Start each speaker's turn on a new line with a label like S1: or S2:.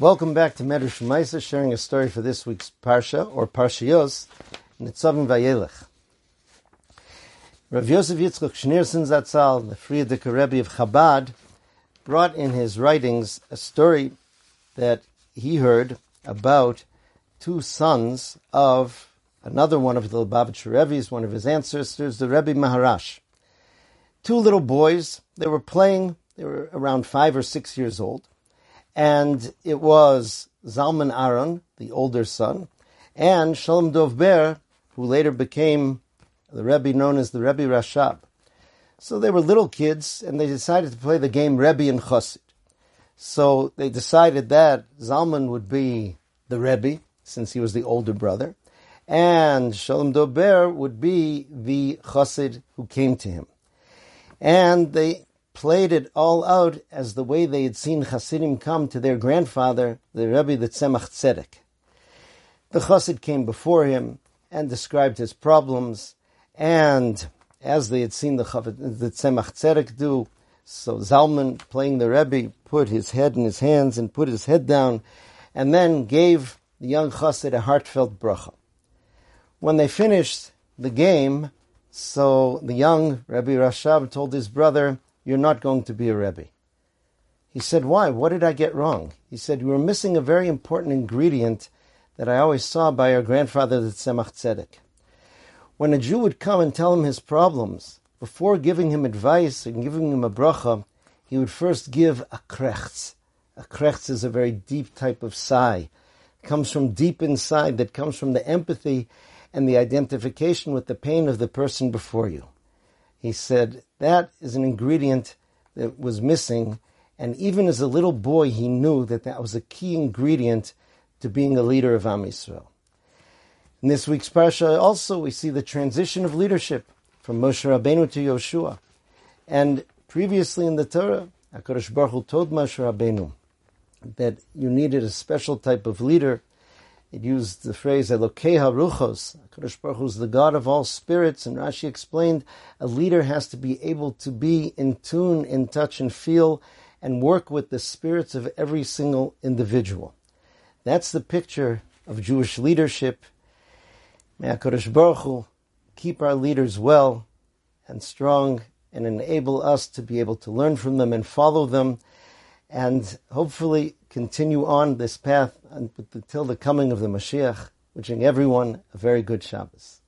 S1: Welcome back to Medrash Maisa, sharing a story for this week's Parsha, or Parshiyos, Nitzavim Vayelech. Rav Yosef Yitzchok Schneerson Zatzal, the Frierdiker Rebbe of Chabad, brought in his writings a story that he heard about two sons of another one of the Lubavitcher Rebbe's, one of his ancestors, the Rebbe Maharash. Two little boys, they were playing, they were around five or six years old, and it was Zalman Aaron, the older son, and Shalom Dov Ber, who later became the Rebbe known as the Rebbe Rashab. So they were little kids, and they decided to play the game Rebbe and Chassid. So they decided that Zalman would be the Rebbe, since he was the older brother, and Shalom Dober would be the Chassid who came to him. And they played it all out as the way they had seen Hasidim come to their grandfather, the Rebbe the Tzemach Tzedek. The Chassid came before him and described his problems, and as they had seen the, the Tzemach Tzedek do, so Zalman, playing the Rebbe, put his head in his hands and put his head down, and then gave the young Chassid a heartfelt bracha. When they finished the game, so the young Rebbe Rashab told his brother, you're not going to be a Rebbe. He said, Why? What did I get wrong? He said, You were missing a very important ingredient that I always saw by our grandfather, the Tzemach Tzedek. When a Jew would come and tell him his problems, before giving him advice and giving him a bracha, he would first give a krechts. A krechts is a very deep type of sigh. It comes from deep inside, that comes from the empathy and the identification with the pain of the person before you. He said that is an ingredient that was missing, and even as a little boy, he knew that that was a key ingredient to being a leader of Am Yisrael. In this week's parsha, also we see the transition of leadership from Moshe Rabbeinu to Yoshua, and previously in the Torah, Hakadosh Baruch Hu told Moshe Rabbeinu that you needed a special type of leader it used the phrase Elokei Haruchos. Kadosh Baruch Hu is the God of all spirits, and Rashi explained a leader has to be able to be in tune, in touch, and feel, and work with the spirits of every single individual. That's the picture of Jewish leadership. May Hakadosh Baruch Hu keep our leaders well and strong, and enable us to be able to learn from them and follow them, and hopefully continue on this path until the coming of the Mashiach, wishing everyone a very good Shabbos.